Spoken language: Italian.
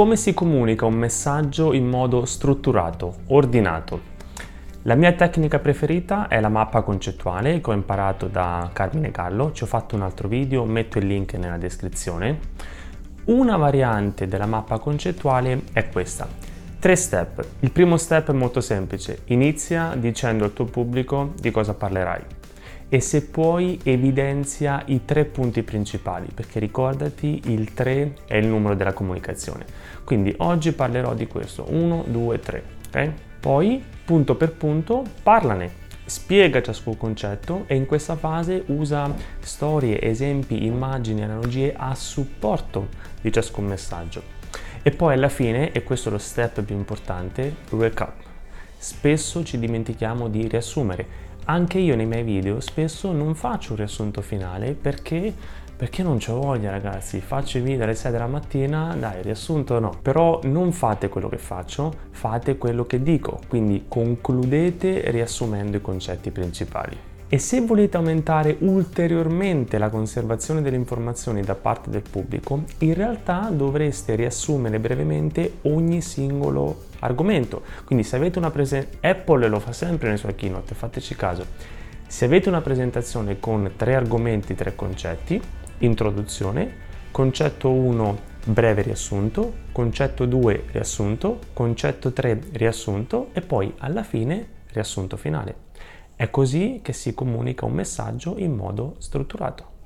Come si comunica un messaggio in modo strutturato, ordinato? La mia tecnica preferita è la mappa concettuale che ho imparato da Carmine Gallo, ci ho fatto un altro video, metto il link nella descrizione. Una variante della mappa concettuale è questa. Tre step. Il primo step è molto semplice, inizia dicendo al tuo pubblico di cosa parlerai e se puoi evidenzia i tre punti principali perché ricordati il 3 è il numero della comunicazione. Quindi oggi parlerò di questo. 1 2 3 ok? Poi punto per punto parlane. Spiega ciascun concetto e in questa fase usa storie esempi immagini analogie a supporto di ciascun messaggio. E poi alla fine e questo è lo step più importante recap spesso ci dimentichiamo di riassumere anche io nei miei video spesso non faccio un riassunto finale perché, perché non c'ho voglia ragazzi, faccio i video alle 6 della mattina, dai riassunto no, però non fate quello che faccio, fate quello che dico, quindi concludete riassumendo i concetti principali. E se volete aumentare ulteriormente la conservazione delle informazioni da parte del pubblico, in realtà dovreste riassumere brevemente ogni singolo argomento. Quindi se avete una presentazione, Apple lo fa sempre nei suoi keynote, fateci caso. Se avete una presentazione con tre argomenti, tre concetti, introduzione, concetto 1 breve riassunto, concetto 2 riassunto, concetto 3 riassunto e poi alla fine riassunto finale. È così che si comunica un messaggio in modo strutturato.